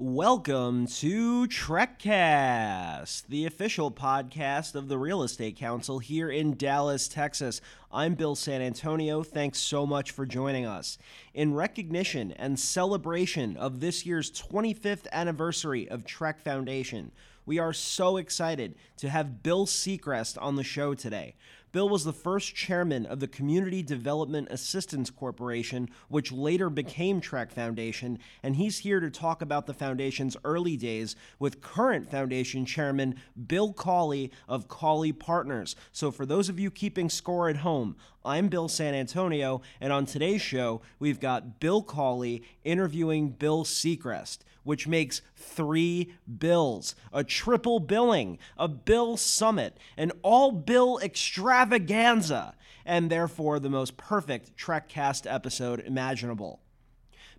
Welcome to TrekCast, the official podcast of the Real Estate Council here in Dallas, Texas. I'm Bill San Antonio. Thanks so much for joining us. In recognition and celebration of this year's 25th anniversary of TREC Foundation, we are so excited to have Bill Sechrest on the show today. Bill was the first chairman of the Community Development Assistance Corporation, which later became TREC Foundation, and he's here to talk about the foundation's early days with current foundation chairman Bill Cawley of Cawley Partners. So, for those of you keeping score at home, I'm Bill San Antonio, and on today's show, we've got Bill Cawley interviewing Bill Sechrest, which makes three bills, a triple billing, a bill summit, an all bill extravaganza, and therefore the most perfect TrekCast episode imaginable.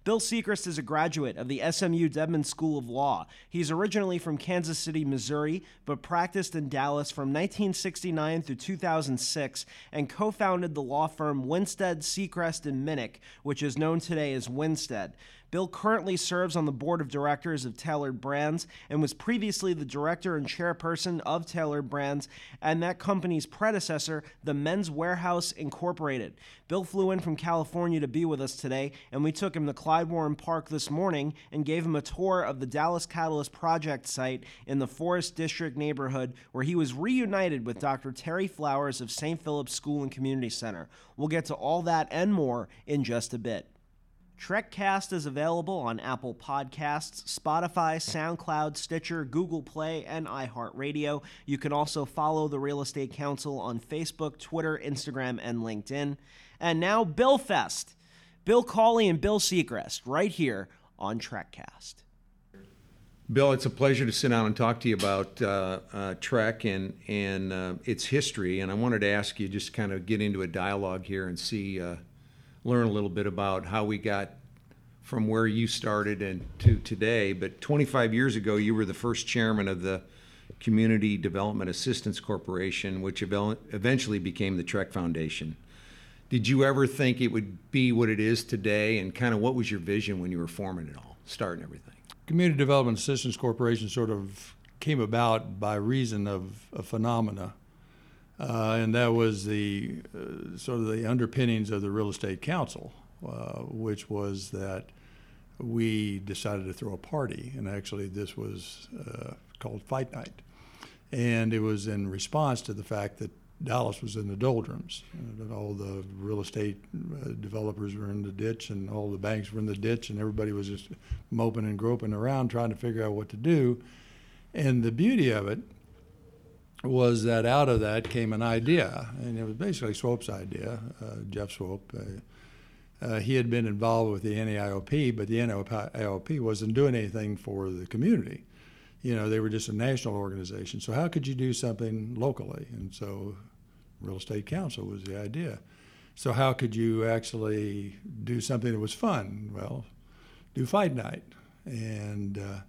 Bill Sechrest is a graduate of the SMU Dedman School of Law. He's originally from Kansas City, Missouri, but practiced in Dallas from 1969 through 2006 and co founded the law firm Winstead, Sechrest, and Minnick, which is known today as Winstead. Bill currently serves on the board of directors of Tailored Brands and was previously the director and chairperson of Tailored Brands and that company's predecessor, the Men's Wearhouse Incorporated. Bill flew in from California to be with us today, and we took him to Klyde Warren Park this morning and gave him a tour of the Dallas Catalyst Project site in the Forest District neighborhood where he was reunited with Dr. Terry Flowers of St. Philip's School and Community Center. We'll get to all that and more in just a bit. TrekCast is available on Apple Podcasts, Spotify, SoundCloud, Stitcher, Google Play, and iHeartRadio. You can also follow the Real Estate Council on Facebook, Twitter, Instagram, and LinkedIn. And now, Bill Fest. Bill Cawley and Bill Sechrest, right here on TrekCast. Bill, it's a pleasure to sit down and talk to you about uh, uh, TREC and and uh, its history. And I wanted to ask you just kind of get into a dialogue here and see uh, learn a little bit about how we got from where you started and to today. But 25 years ago, you were the first chairman of the Community Development Assistance Corporation, which eventually became the TREC Foundation. Did you ever think it would be what it is today? And kind of what was your vision when you were forming it all, starting everything? Community Development Assistance Corporation sort of came about by reason of a phenomena uh, and that was the uh, sort of the underpinnings of the real estate council, uh, which was that we decided to throw a party, and actually this was uh, called Fight Night, and it was in response to the fact that Dallas was in the doldrums, that all the real estate uh, developers were in the ditch, and all the banks were in the ditch, and everybody was just moping and groping around trying to figure out what to do. And the beauty of it was that out of that came an idea, and it was basically Swope's idea, uh, Jeff Swope. Uh, uh, he had been involved with the NAIOP, but the NAIOP wasn't doing anything for the community. You know, they were just a national organization. So how could you do something locally? And so, real estate council was the idea. So how could you actually do something that was fun? Well, do fight night, and uh,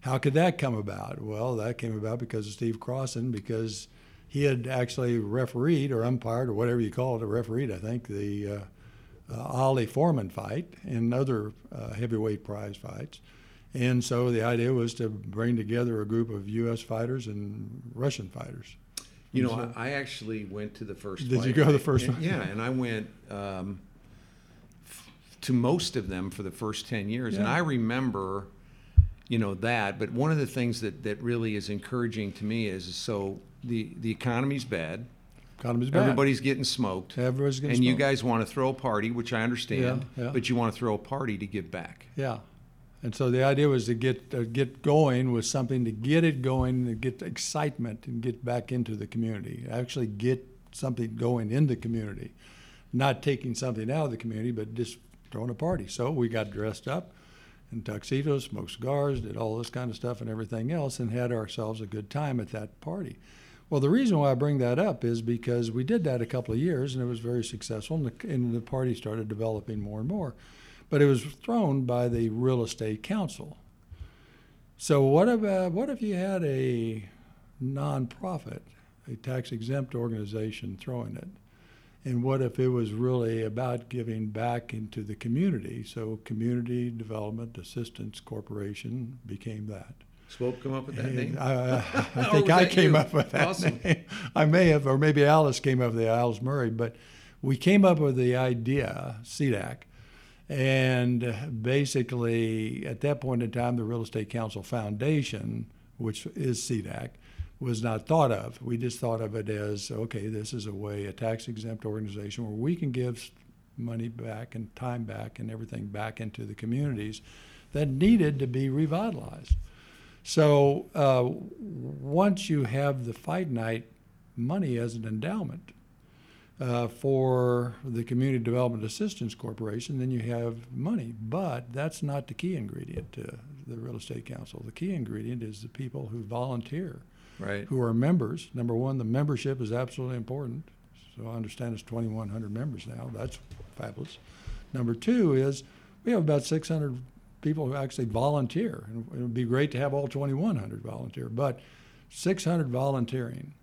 how could that come about? Well, that came about because of Steve Crossan, because he had actually refereed or umpired or whatever you call it, a refereed, I think, the uh, uh, Ali Foreman fight and other uh, heavyweight prize fights. And so the idea was to bring together a group of U.S. fighters and Russian fighters. You know, so, I actually went to the first. Did you go to the first and, one? Yeah, and I went um, f- to most of them for the first ten years, yeah. and I remember you know that. But one of the things that that really is encouraging to me is so the the economy's bad. Economy's bad. Everybody's getting smoked. Everybody's getting and smoked. you guys want to throw a party, which I understand. Yeah, yeah. But you want to throw a party to give back. Yeah. And so the idea was to get uh, get going with something to get it going, to get excitement, and get back into the community. Actually, get something going in the community, not taking something out of the community, but just throwing a party. So we got dressed up in tuxedos, smoked cigars, did all this kind of stuff and everything else, and had ourselves a good time at that party. Well, the reason why I bring that up is because we did that a couple of years and it was very successful, and the, and the party started developing more and more. But it was thrown by the Real Estate Council. So, what about what if you had a nonprofit, a tax exempt organization throwing it? And what if it was really about giving back into the community? So, Community Development Assistance Corporation became that. Swope come up with that name? I, I oh, think I came you? up with that awesome. name. I may have, or maybe Alice came up with the Alice Murray, but we came up with the idea, CDAC, and basically at that point in time, the Real Estate Council Foundation, which is CDAC, was not thought of. We just thought of it as okay, this is a way, a tax exempt organization where we can give money back and time back and everything back into the communities that needed to be revitalized. So uh, once you have the fight night money as an endowment uh, for the Community Development Assistance Corporation, then you have money. But that's not the key ingredient to the Real Estate Council. The key ingredient is the people who volunteer, right. who are members. Number one, the membership is absolutely important. So I understand it's 2,100 members now. That's fabulous. Number two is we have about 600 people who actually volunteer. And it would be great to have all 2,100 volunteer, but 600 volunteering.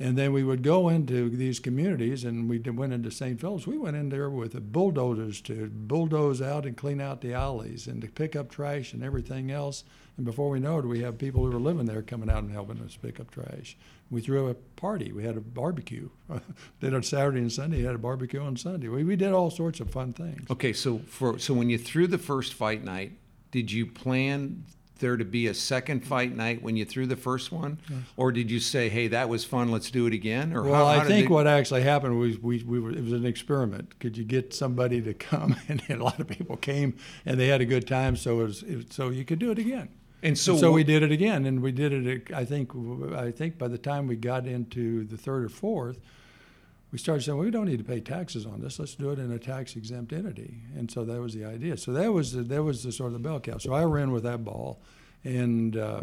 And then we would go into these communities, and we went into St. Philip's. We went in there with bulldozers to bulldoze out and clean out the alleys and to pick up trash and everything else. And before we know it, we have people who are living there coming out and helping us pick up trash. We threw a party. We had a barbecue. did on Saturday and Sunday. Had a barbecue on Sunday. We, we did all sorts of fun things. Okay, so for so when you threw the first fight night, did you plan there to be a second fight night when you threw the first one, yes. or did you say, "Hey, that was fun. Let's do it again"? Or well, how, how I think what actually happened was we, we were, it was an experiment. Could you get somebody to come? And a lot of people came, and they had a good time. So it was, it, so you could do it again. And so, and so we did it again, and we did it. I think I think by the time we got into the third or fourth, we started saying well, we don't need to pay taxes on this. Let's do it in a tax exempt entity. And so that was the idea. So that was the, that was the sort of the bell cow. So I ran with that ball, and uh,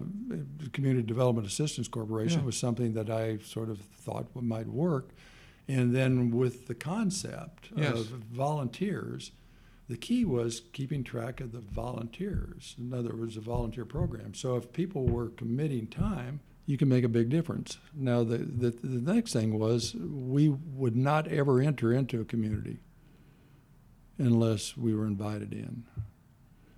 Community Development Assistance Corporation yeah. was something that I sort of thought might work. And then with the concept yes. of volunteers the key was keeping track of the volunteers. In other words, a volunteer program. So if people were committing time, you can make a big difference. Now, the, the, the next thing was we would not ever enter into a community unless we were invited in.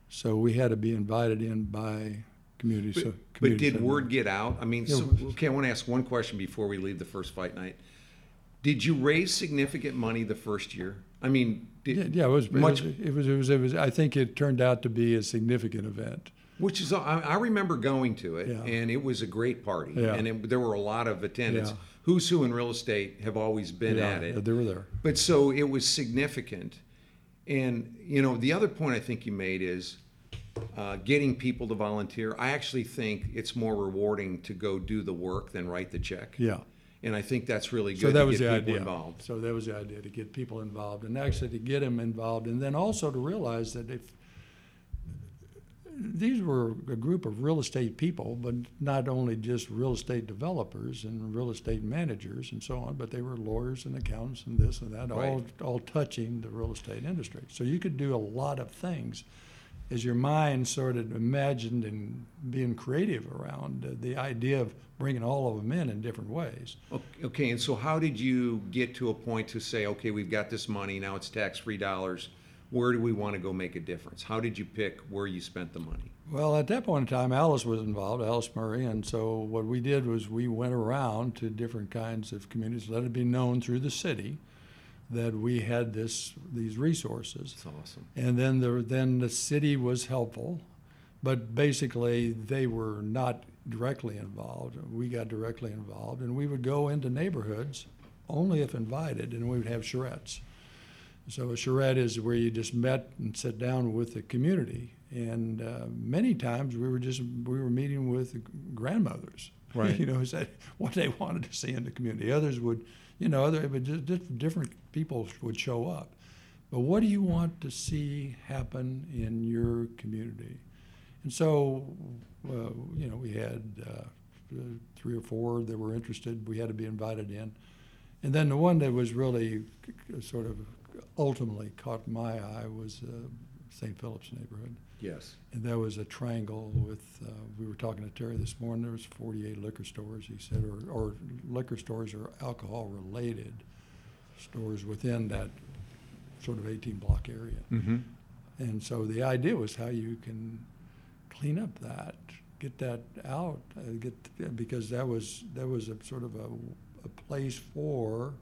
So we had to be invited in by community. But, so, community but did word get out? I mean, so, okay, I want to ask one question before we leave the first fight night. Did you raise significant money the first year? I mean, yeah, yeah, it was much. It was, it was. It was. I think it turned out to be a significant event. Which is, I, I remember going to it, yeah. and it was a great party, yeah. and it, there were a lot of attendants. Yeah. Who's who in real estate have always been at it. They were there. But so it was significant, and you know the other point I think you made is uh, getting people to volunteer. I actually think it's more rewarding to go do the work than write the check. Yeah. And I think that's really good so that to was get the people idea. involved. So that was the idea to get people involved, and actually to get them involved, and then also to realize that if these were a group of real estate people, but not only just real estate developers and real estate managers and so on, but they were lawyers and accountants and this and that, right. all all touching the real estate industry. So you could do a lot of things as your mind sort of imagined and being creative around uh, the idea of bringing all of them in in different ways. Okay, and so how did you get to a point to say, okay, we've got this money, now it's tax free dollars? Where do we want to go make a difference? How did you pick where you spent the money? Well, at that point in time, Alice was involved, Alice Murray, and so what we did was we went around to different kinds of communities, let it be known through the city that we had this these resources. That's awesome. And then the then the city was helpful, but basically they were not directly involved. We got directly involved, and we would go into neighborhoods only if invited, and we would have charrettes. So a charrette is where you just met and sat down with the community, and uh, many times we were just we were meeting with grandmothers, right? you know, said what they wanted to see in the community. Others would you know, other, just different people would show up. But what do you want to see happen in your community? And so, uh, you know, we had uh, three or four that were interested. We had to be invited in. And then the one that was really sort of ultimately caught my eye was uh, St. Philip's neighborhood. Yes. And there was a triangle with, uh, we were talking to Terry this morning, there was 48 liquor stores, he said, or, or liquor stores or alcohol related stores within that sort of 18 block area. Mm-hmm. And so the idea was how you can clean up that, get that out, uh, get because that was that was a sort of a, a place for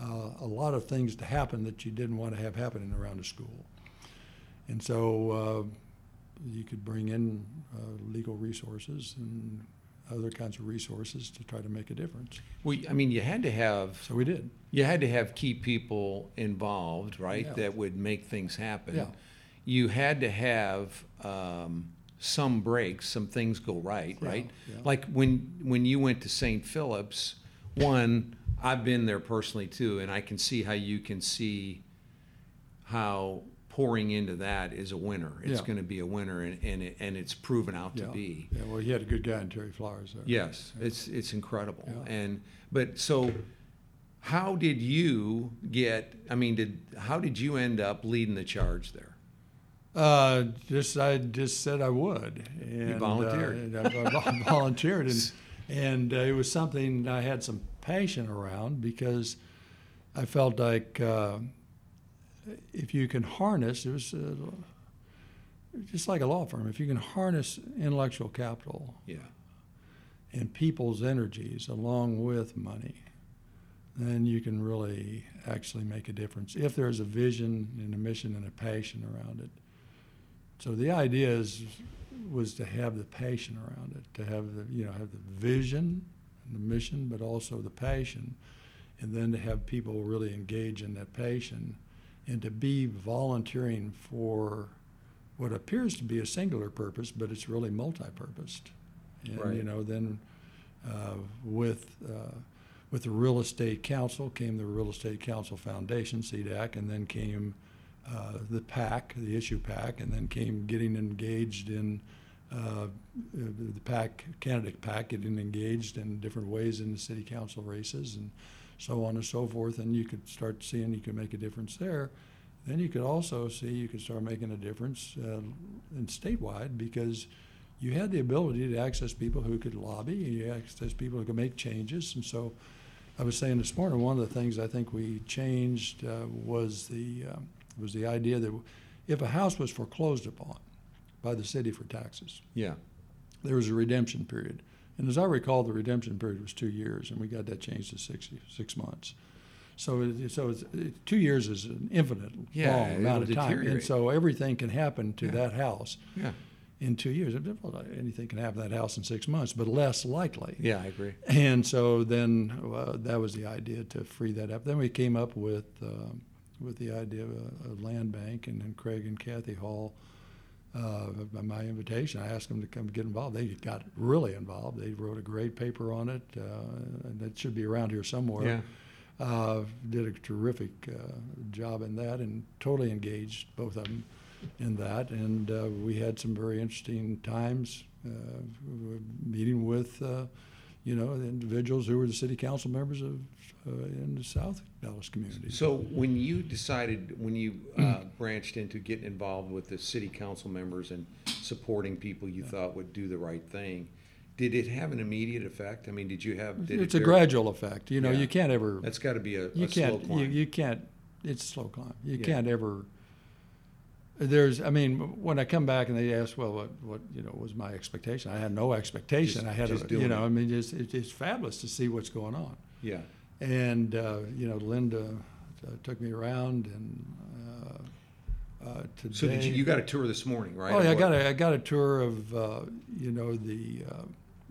uh, a lot of things to happen that you didn't want to have happening around a school. And so uh, you could bring in uh, legal resources and other kinds of resources to try to make a difference. Well, I mean, you had to have So we did. you had to have key people involved, right? Yeah. That would make things happen. Yeah. You had to have um, some breaks, some things go right, Yeah, right? yeah. Like when when you went to St. Philip's, one, I've been there personally too, and I can see how you can see how pouring into that is a winner. It's Yeah. going to be a winner, and and, it, and it's proven out Yeah. to be. Yeah. Well, he had a good guy in Terry Flowers there. Yes, it's it's incredible. Yeah. And but so how did you get I mean did how did you end up leading the charge there? Uh, just I just said I would. And, volunteered. Uh, and I volunteered, and and uh, it was something I had some passion around because I felt like uh, if you can harness, it was uh, just like a law firm. If you can harness intellectual capital Yeah. and people's energies along with money, then you can really actually make a difference if there's a vision and a mission and a passion around it. So the idea is was to have the passion around it, to have the you know have the vision and the mission, but also the passion, and then to have people really engage in that passion, and to be volunteering for what appears to be a singular purpose, but it's really multi-purposed. And Right. you know then uh, with uh, with the real estate council came the real estate council foundation CDAC, and then came uh, the PAC, the issue PAC, and then came getting engaged in uh, the PAC candidate PAC, getting engaged in different ways in the city council races and so on and so forth. And you could start seeing you could make a difference there. Then you could also see you could start making a difference uh, in statewide because you had the ability to access people who could lobby, you access people who could make changes, and so. I was saying this morning, one of the things I think we changed uh, was the um, was the idea that if a house was foreclosed upon by the city for taxes, Yeah. there was a redemption period. And as I recall, the redemption period was two years, and we got that changed to six, six months. So, it, so it's, it, two years is an infinite Yeah, long amount of time, and so everything can happen to Yeah. that house Yeah. in two years. Anything can happen to that house in six months, but less likely. Yeah, I agree. And so then uh, that was the idea to free that up. Then we came up with um with the idea of a, a land bank, and then Craig and Kathy Hall, uh, by my invitation, I asked them to come get involved. They got really involved. They wrote a great paper on it, uh, and it should be around here somewhere. Yeah. Uh, did a terrific uh, job in that, and totally engaged both of them in that. And uh, we had some very interesting times uh, meeting with, uh, you know, the individuals who were the city council members of uh, in the South Dallas community. So when you decided when you uh, branched into getting involved with the city council members and supporting people you thought would do the right thing, did it have an immediate effect? I mean, did you have? Did it's it a gradual effect. You know, Yeah. you can't ever. That's got to be a, you a can't. You, climb. you can't. It's a slow climb. You Yeah. can't ever. There's. I mean, when I come back and they ask, well, what, what, you know, was my expectation? I had no expectation. Just- I had, a, you know, it. I mean, it's, it's it's fabulous to see what's going on. yeah. And uh, you know, Linda uh, took me around and. Uh, uh, today, So did you, you got a tour this morning, right? Oh yeah, I got a I got a tour of uh, you know the, uh,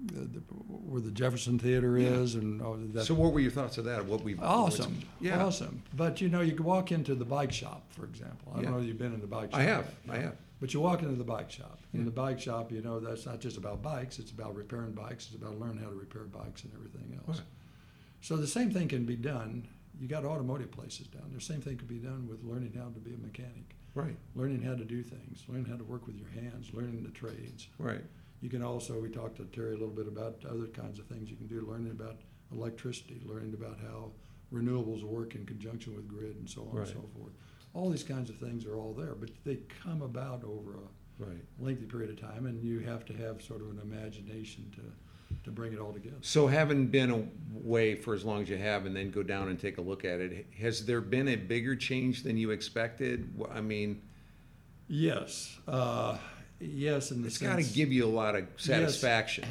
the, where the Jefferson Theater Yeah. is and all that. So what were your thoughts of that? What we awesome, Yeah. awesome. But you know, you can walk into the bike shop, for example. I don't know if you've been in the bike shop. I have. yet, I have. But you walk into the bike shop. Yeah. In the bike shop, you know, that's not just about bikes. It's about repairing bikes. It's about learning how to repair bikes and everything else. Right. So the same thing can be done. You got automotive places down there. Same thing could be done with learning how to be a mechanic, Right. learning how to do things, learning how to work with your hands, learning the trades. Right. You can also, we talked to Terry a little bit about other kinds of things you can do, learning about electricity, learning about how renewables work in conjunction with grid and so on Right. and so forth. All these kinds of things are all there, but they come about over a Right. lengthy period of time, and you have to have sort of an imagination to to bring it all together. So having been away for as long as you have and then go down and take a look at it, has there been a bigger change than you expected? I mean, Yes, uh, yes, in the it's got to give you a lot of satisfaction,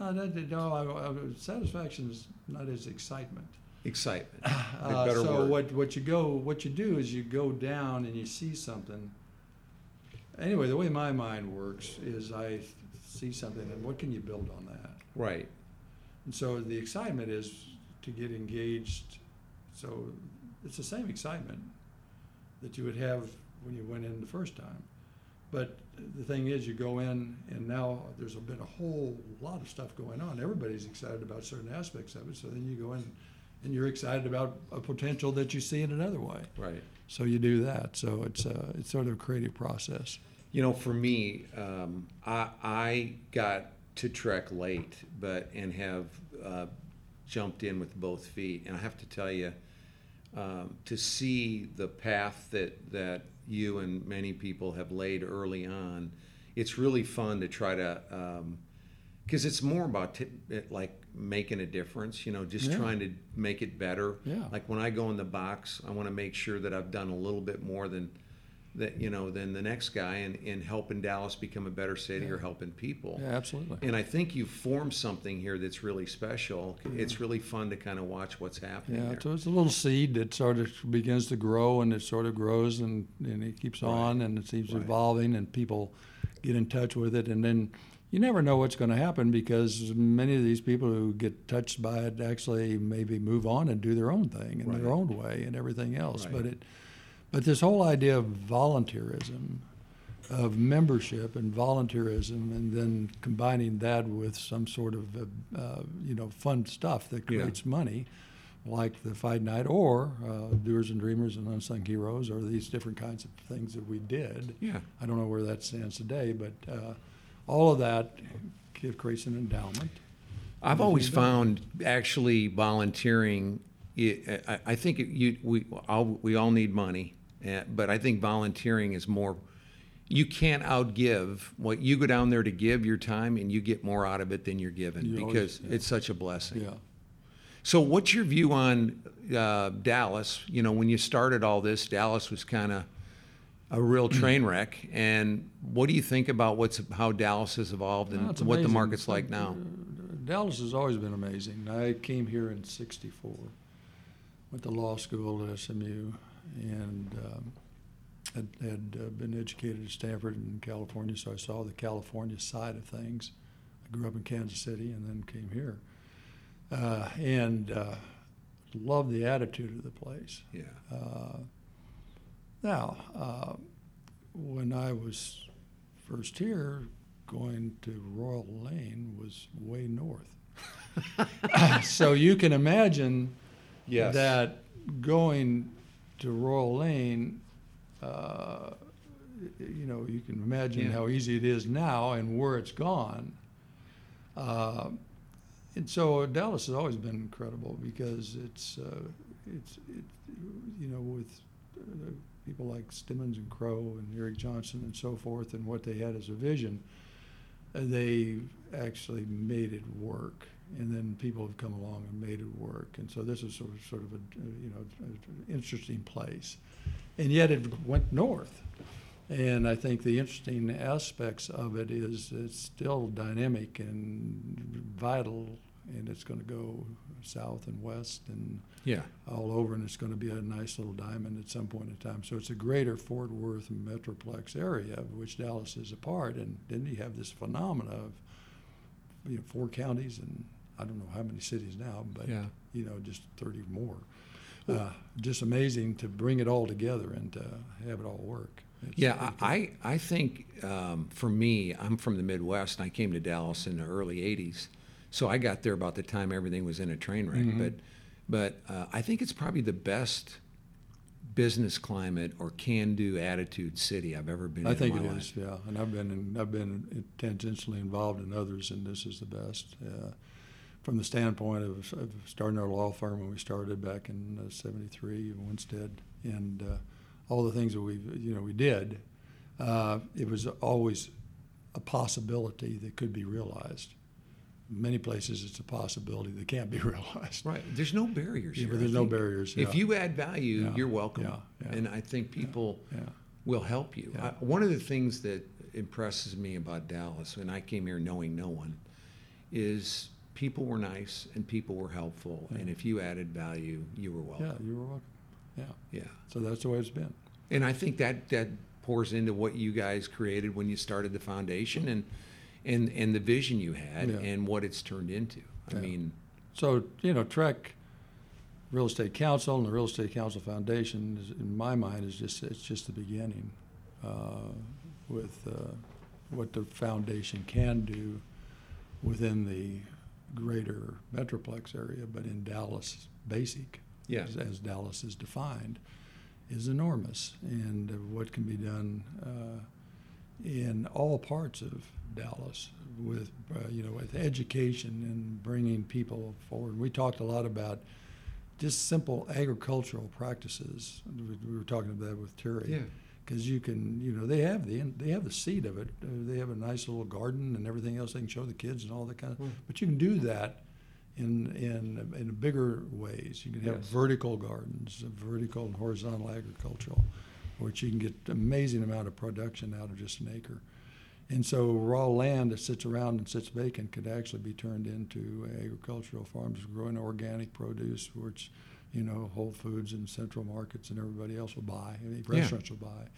Uh, that, that- no, I, I, satisfaction is not as excitement. excitement. Uh, so word. what what you go what you do is you go down and you see something. Anyway, the way my mind works is I see something and what can you build on that? Right. And so the excitement is to get engaged. So it's the same excitement that you would have when you went in the first time. But the thing is, you go in, and now there's been a whole lot of stuff going on. Everybody's excited about certain aspects of it. So then you go in, and you're excited about a potential that you see in another way. Right. So you do that. So it's uh, it's sort of a creative process. You know, for me, um, I, I got to TREC late, but and have uh, jumped in with both feet. And I have to tell you, um, to see the path that that you and many people have laid early on, it's really fun to try to. because it's more about t- it, like making a difference, you know, just Yeah. trying to make it better. Yeah. Like when I go in the box, I want to make sure that I've done a little bit more than that, you know, than the next guy in, in helping Dallas become a better city or helping people. Yeah, absolutely. And I think you've formed something here that's really special. It's really fun to kind of watch what's happening Yeah, there. so it's a little seed that sort of begins to grow and it sort of grows and, and it keeps Right. on and it keeps Right. evolving and people get in touch with it and then you never know what's going to happen because many of these people who get touched by it actually maybe move on and do their own thing in Right. their own way and everything else. But it, but this whole idea of volunteerism, of membership and volunteerism, and then combining that with some sort of uh, uh, you know fun stuff that Yeah. creates money, like the Fight Night or uh, Doers and Dreamers and Unsung Heroes, or these different kinds of things that we did. Yeah. I don't know where that stands today, but uh, all of that give- creates an endowment. I've always found actually volunteering. I, I- think you we all we all need money, but I think volunteering is more. You can't outgive what you go down there to give your time, and you get more out of it than you're given You always- because yeah. it's such a blessing. Yeah. So, what's your view on uh, Dallas? You know, when you started all this, Dallas was kind of a real train wreck. And what do you think about what's how Dallas has evolved and it's what the market's like now? Dallas has always been amazing. I came here in '64, went to law school at SMU, and um, had, had uh, been educated at Stanford in California, so I saw the California side of things. I grew up in Kansas City and then came here, uh, and uh, loved the attitude of the place. Yeah. Uh, now, uh, when I was first here, going to Royal Lane was way north. so you can imagine Yes. that going to Royal Lane, uh, you know, you can imagine Yeah. how easy it is now and where it's gone. Uh, and so Dallas has always been incredible because it's, uh, it's, it, you know, with uh, people like Stemmons and Crow and Erik Jonsson and so forth, and what they had as a vision, uh, they actually made it work. And then people have come along and made it work. And so this is sort of, sort of a, you know, an interesting place. And yet it went north. And I think the interesting aspects of it is it's still dynamic and vital, and it's going to go south and west and Yeah. all over, and it's going to be a nice little diamond at some point in time. So it's a greater Fort Worth metroplex area, of which Dallas is a part. And then you have this phenomena of, you know, four counties and I don't know how many cities now, but Yeah. you know, just 30 more. Uh, just amazing to bring it all together and to have it all work. It's Yeah, I, I think um, for me, I'm from the Midwest, and I came to Dallas in the early '80s, so I got there about the time everything was in a train wreck. Mm-hmm. But, but uh, I think it's probably the best business climate or can-do attitude city I've ever been in. I in. think in it my is, yeah. And I've been in, I've been tangentially involved in others, and this is the best. Uh, from the standpoint of, of starting our law firm when we started back in '73 in Winstead, and uh, all the things that we, you know, we did, uh, it was always a possibility that could be realized. many places it's a possibility that can't be realized. Right. There's no barriers Yeah, here. but there's no barriers, If yeah. you add value, Yeah, you're welcome. And I think people will help you. I, one of the things that impresses me about Dallas, and I came here knowing no one, is people were nice and people were helpful. And if you added value, you were welcome. Yeah, you were welcome. Yeah. Yeah. So that's the way it's been. And I think that that pours into what you guys created when you started the foundation and and and the vision you had Yeah. and what it's turned into. I Yeah. mean, So, you know, TREC Real Estate Council and the Real Estate Council Foundation, is, in my mind, is just it's just the beginning uh, with uh, what the foundation can do within the greater metroplex area, but in Dallas, basic, Yeah. as, as Dallas is defined, is enormous, and uh, what can be done uh, in all parts of Dallas with uh, you know with education and bringing people forward. We talked a lot about just simple agricultural practices. We, we were talking about that with Terry. Yeah. Because you can, you know, they have the they have the seed of it. Uh, they have a nice little garden and everything else they can show the kids and all that kind of. Mm. But you can do that in in in bigger ways. You can have Yes. vertical gardens, vertical and horizontal agricultural, which you can get amazing amount of production out of just an acre. And so raw land that sits around and sits vacant could actually be turned into agricultural farms growing organic produce, which, you know, Whole Foods and Central Markets and everybody else will buy, mean, Yeah. restaurants will buy.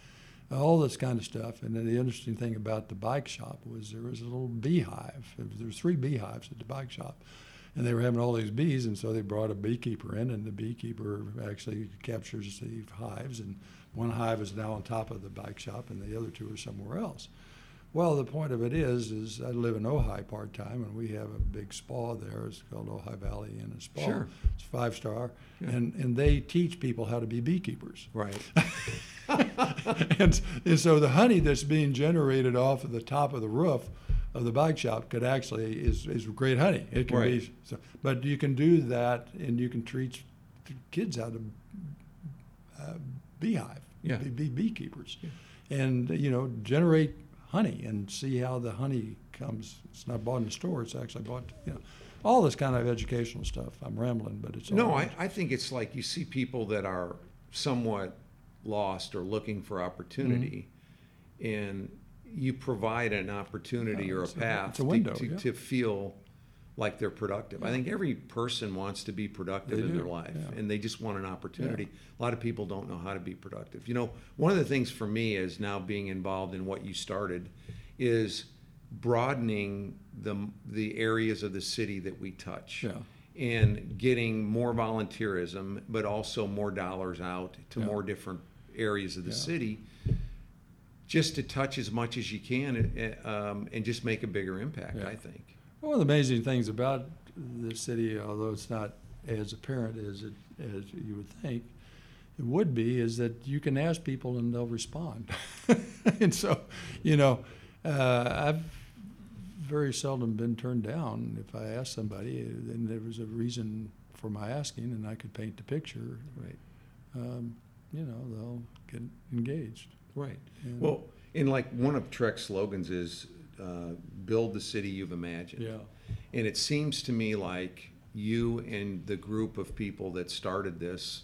All this kind of stuff. And then the interesting thing about the bike shop was there was a little beehive. There was three beehives at the bike shop. And they were having all these bees, and so they brought a beekeeper in, and the beekeeper actually captures the hives. And one hive is now on top of the bike shop, and the other two are somewhere else. Well, the point of it is, is I live in Ojai part time, and we have a big spa there. It's called Ojai Valley Inn and Spa. Sure. It's five star, Yeah. and and they teach people how to be beekeepers. right. and, and so the honey that's being generated off of the top of the roof of the bike shop could actually is, is great honey. It can Right. be, so, but you can do that, and you can teach kids how to uh, beehive, Yeah. be, be beekeepers, and you know generate honey and see how the honey comes. It's not bought in the store; it's actually bought. You know, all this kind of educational stuff. I'm rambling, but it's No, I, I think it's like you see people that are somewhat lost or looking for opportunity, mm-hmm. and you provide an opportunity Yeah, or a it's a- path a window, to, to, yeah. to feel like they're productive. I think every person wants to be productive They in do, their life, yeah. and they just want an opportunity. A lot of people don't know how to be productive. You know, one of the things for me is now being involved in what you started is broadening the the areas of the city that we touch Yeah. and getting more volunteerism, but also more dollars out to Yeah. more different areas of the Yeah. city, just to touch as much as you can uh, um, and just make a bigger impact. Yeah. I think. One of the amazing things about the city, although it's not as apparent as it, as you would think, it would be, is that you can ask people and they'll respond. and so, you know, uh, I've very seldom been turned down if I ask somebody, and there was a reason for my asking, and I could paint the picture. Right. Um, you know, they'll get engaged. Right. And- Well, and like one of TREC's slogans is uh, "Build the city you've imagined." Yeah. And it seems to me like you and the group of people that started this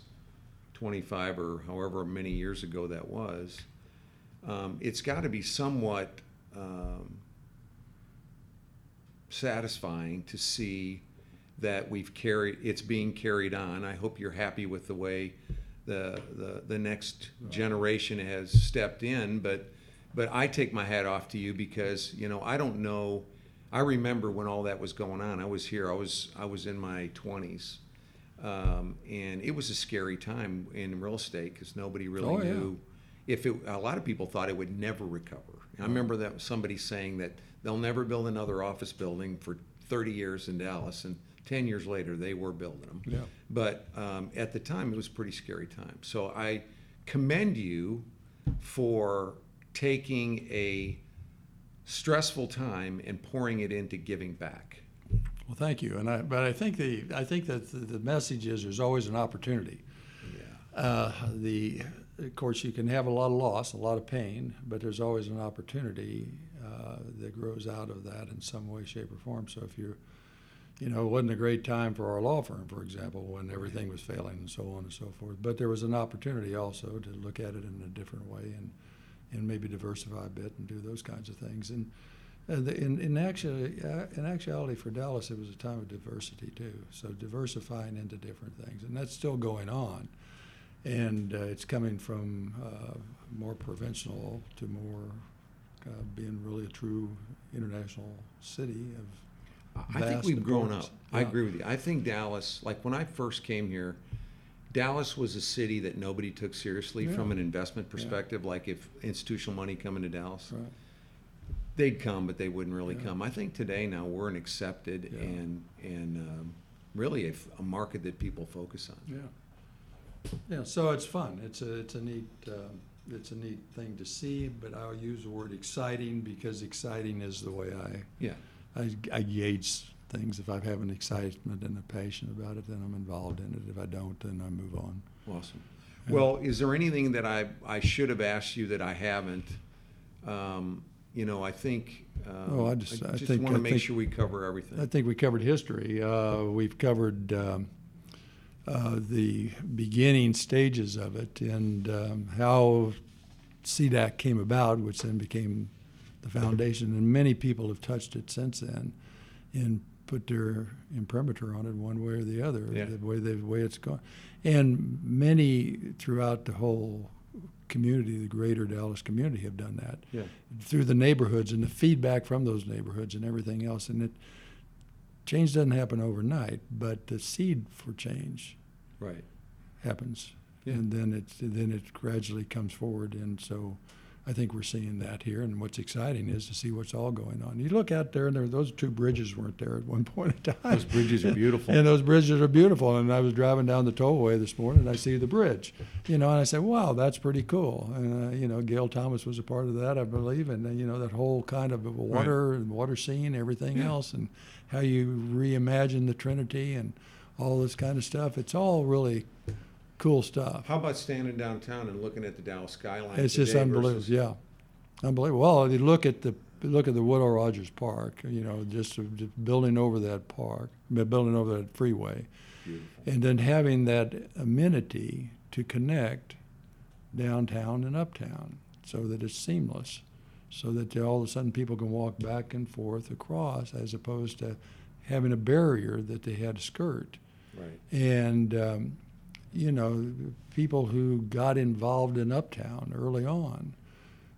25 or however many years ago that was, um, it's got to be somewhat um, satisfying to see that we've carried it's being carried on. I hope you're happy with the way the the, the next generation has stepped in, but but I take my hat off to you because you know I don't know. I remember when all that was going on. I was here. I was I was in my 20s, um, and it was a scary time in real estate because nobody really Oh, yeah. knew if it. A lot of people thought it would never recover. I remember that somebody saying that they'll never build another office building for 30 years in Dallas, and 10 years later they were building them. Yeah. But um, at the time, it was a pretty scary time. So I commend you for taking a stressful time and pouring it into giving back. Well, thank you. And I, but I think the, I think that the, the message is there's always an opportunity. Yeah. Uh, the, of course, you can have a lot of loss, a lot of pain, but there's always an opportunity. Uh, uh, that grows out of that in some way, shape, or form. So if you're, you know, it wasn't a great time for our law firm, for example, when everything was failing and so on and so forth. But there was an opportunity also to look at it in a different way and, maybe diversify a bit and do those kinds of things. And uh, the, in, in, actually, uh, in actuality, for Dallas, it was a time of diversity too. So diversifying into different things, and that's still going on. And uh, it's coming from uh, more provincial to more uh, being really a true international city of. I think we've grown up. importance. I agree with you. I think Dallas, like when I first came here, Dallas was a city that nobody took seriously from an investment perspective. Like if institutional money come into Dallas, Right. they'd come, but they wouldn't really Yeah. come. I think today now we're an accepted Yeah. and and um, really a market that people focus on. Yeah. Yeah, so it's fun. It's a, it's a neat, um, it's a neat thing to see, but I'll use the word exciting because exciting is the way I, Yeah. I, I gauge things. If I have an excitement and a passion about it, then I'm involved in it. If I don't, then I move on. Awesome. Well, is there anything that I, I should have asked you that I haven't? Um, you know, I think. Um, Oh, I just- I just think- want I to make think- sure we cover everything. I think we covered history. Uh, we've covered um, uh, the beginning stages of it and um, how CDAC came about, which then became the foundation. And many people have touched it since then and put their imprimatur on it one way or the other, Yeah. the way the way it's gone. And many throughout the whole community, the greater Dallas community, have done that yeah. through the neighborhoods and the feedback from those neighborhoods and everything else. And it change doesn't happen overnight, but the seed for change Right. happens, Yeah. and then it then it gradually comes forward. And so, I think we're seeing that here. And what's exciting is to see what's all going on. You look out there, and there, those two bridges weren't there at one point in time. Those bridges are beautiful. and those bridges are beautiful. And I was driving down the tollway this morning, and I see the bridge, you know, and I said, "Wow, that's pretty cool." And uh, you know, Gail Thomas was a part of that, I believe, and uh, you know, that whole kind of water and water scene, everything Yeah. else, and how you reimagine the Trinity and all this kind of stuff. It's all really cool stuff. How about standing downtown and looking at the Dallas skyline? It's just unbelievable. versus- Yeah, unbelievable. Well, you look at the look at the Woodall Rodgers Park. You know, just, just building over that park, building over that freeway, Beautiful. and then having that amenity to connect downtown and uptown, so that it's seamless, so that all of a sudden people can walk back and forth across, as opposed to having a barrier that they had to skirt Right. and um, you know people who got involved in Uptown early on.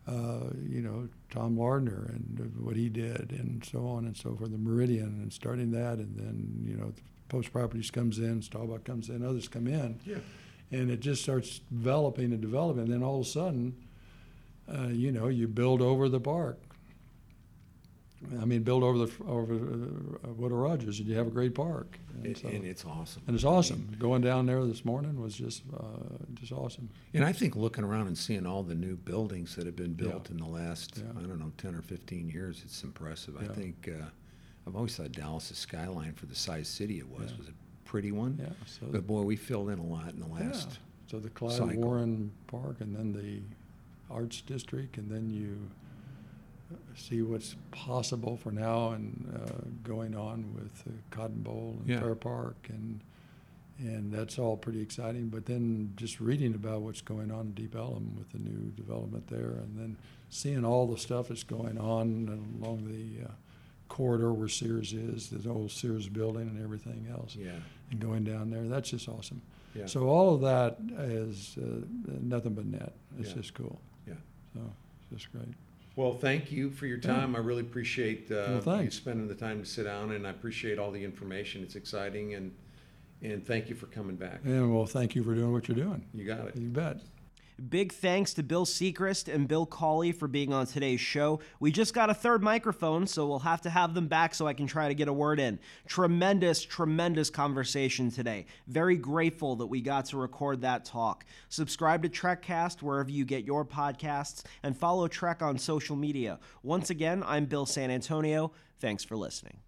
Uh, you know Tom Lardner and what he did, and so on and so forth. The Meridian and starting that, and then you know Post Properties comes in, Starbuck comes in, others come in, Yeah. and it just starts developing and developing. And then all of a sudden, uh, you know, you build over the park. I mean, build over the over uh, Woodall Rodgers, and you have a great park. And And, so- and it's awesome. and it's awesome. Going down there this morning was just uh, just awesome. And I think looking around and seeing all the new buildings that have been built Yeah. in the last, Yeah. I don't know, 10 or 15 years, it's impressive. I think, uh, I've always thought Dallas' skyline for the size city it was, Yeah. was a pretty one. Yeah. So But boy, we filled in a lot in the yeah. last. So the Klyde cycle. Warren Park, and then the Arts District, and then you uh, see what's possible for now and uh, going on with uh, Cotton Bowl and Yeah. Fair Park, and and that's all pretty exciting. But then just reading about what's going on in Deep Ellum with the new development there, and then seeing all the stuff that's going on along the uh, corridor where Sears is, the old Sears building, and everything else, Yeah. and going down there, that's just awesome. Yeah. So all of that is uh, nothing but net. It's Yeah. just cool. Yeah. So it's just great. Well, thank you for your Yeah. time. I really appreciate uh, Well, you spending the time to sit down, and I appreciate all the information. It's exciting, and and thank you for coming back. And well, thank you for doing what you're doing. You got it. You bet. Big thanks to Bill Sechrest and Bill Cawley for being on today's show. We just got a third microphone, so we'll have to have them back so I can try to get a word in. Tremendous, tremendous conversation today. Very grateful that we got to record that talk. Subscribe to TrekCast wherever you get your podcasts and follow TREC on social media. Once again, I'm Bill San Antonio. Thanks for listening.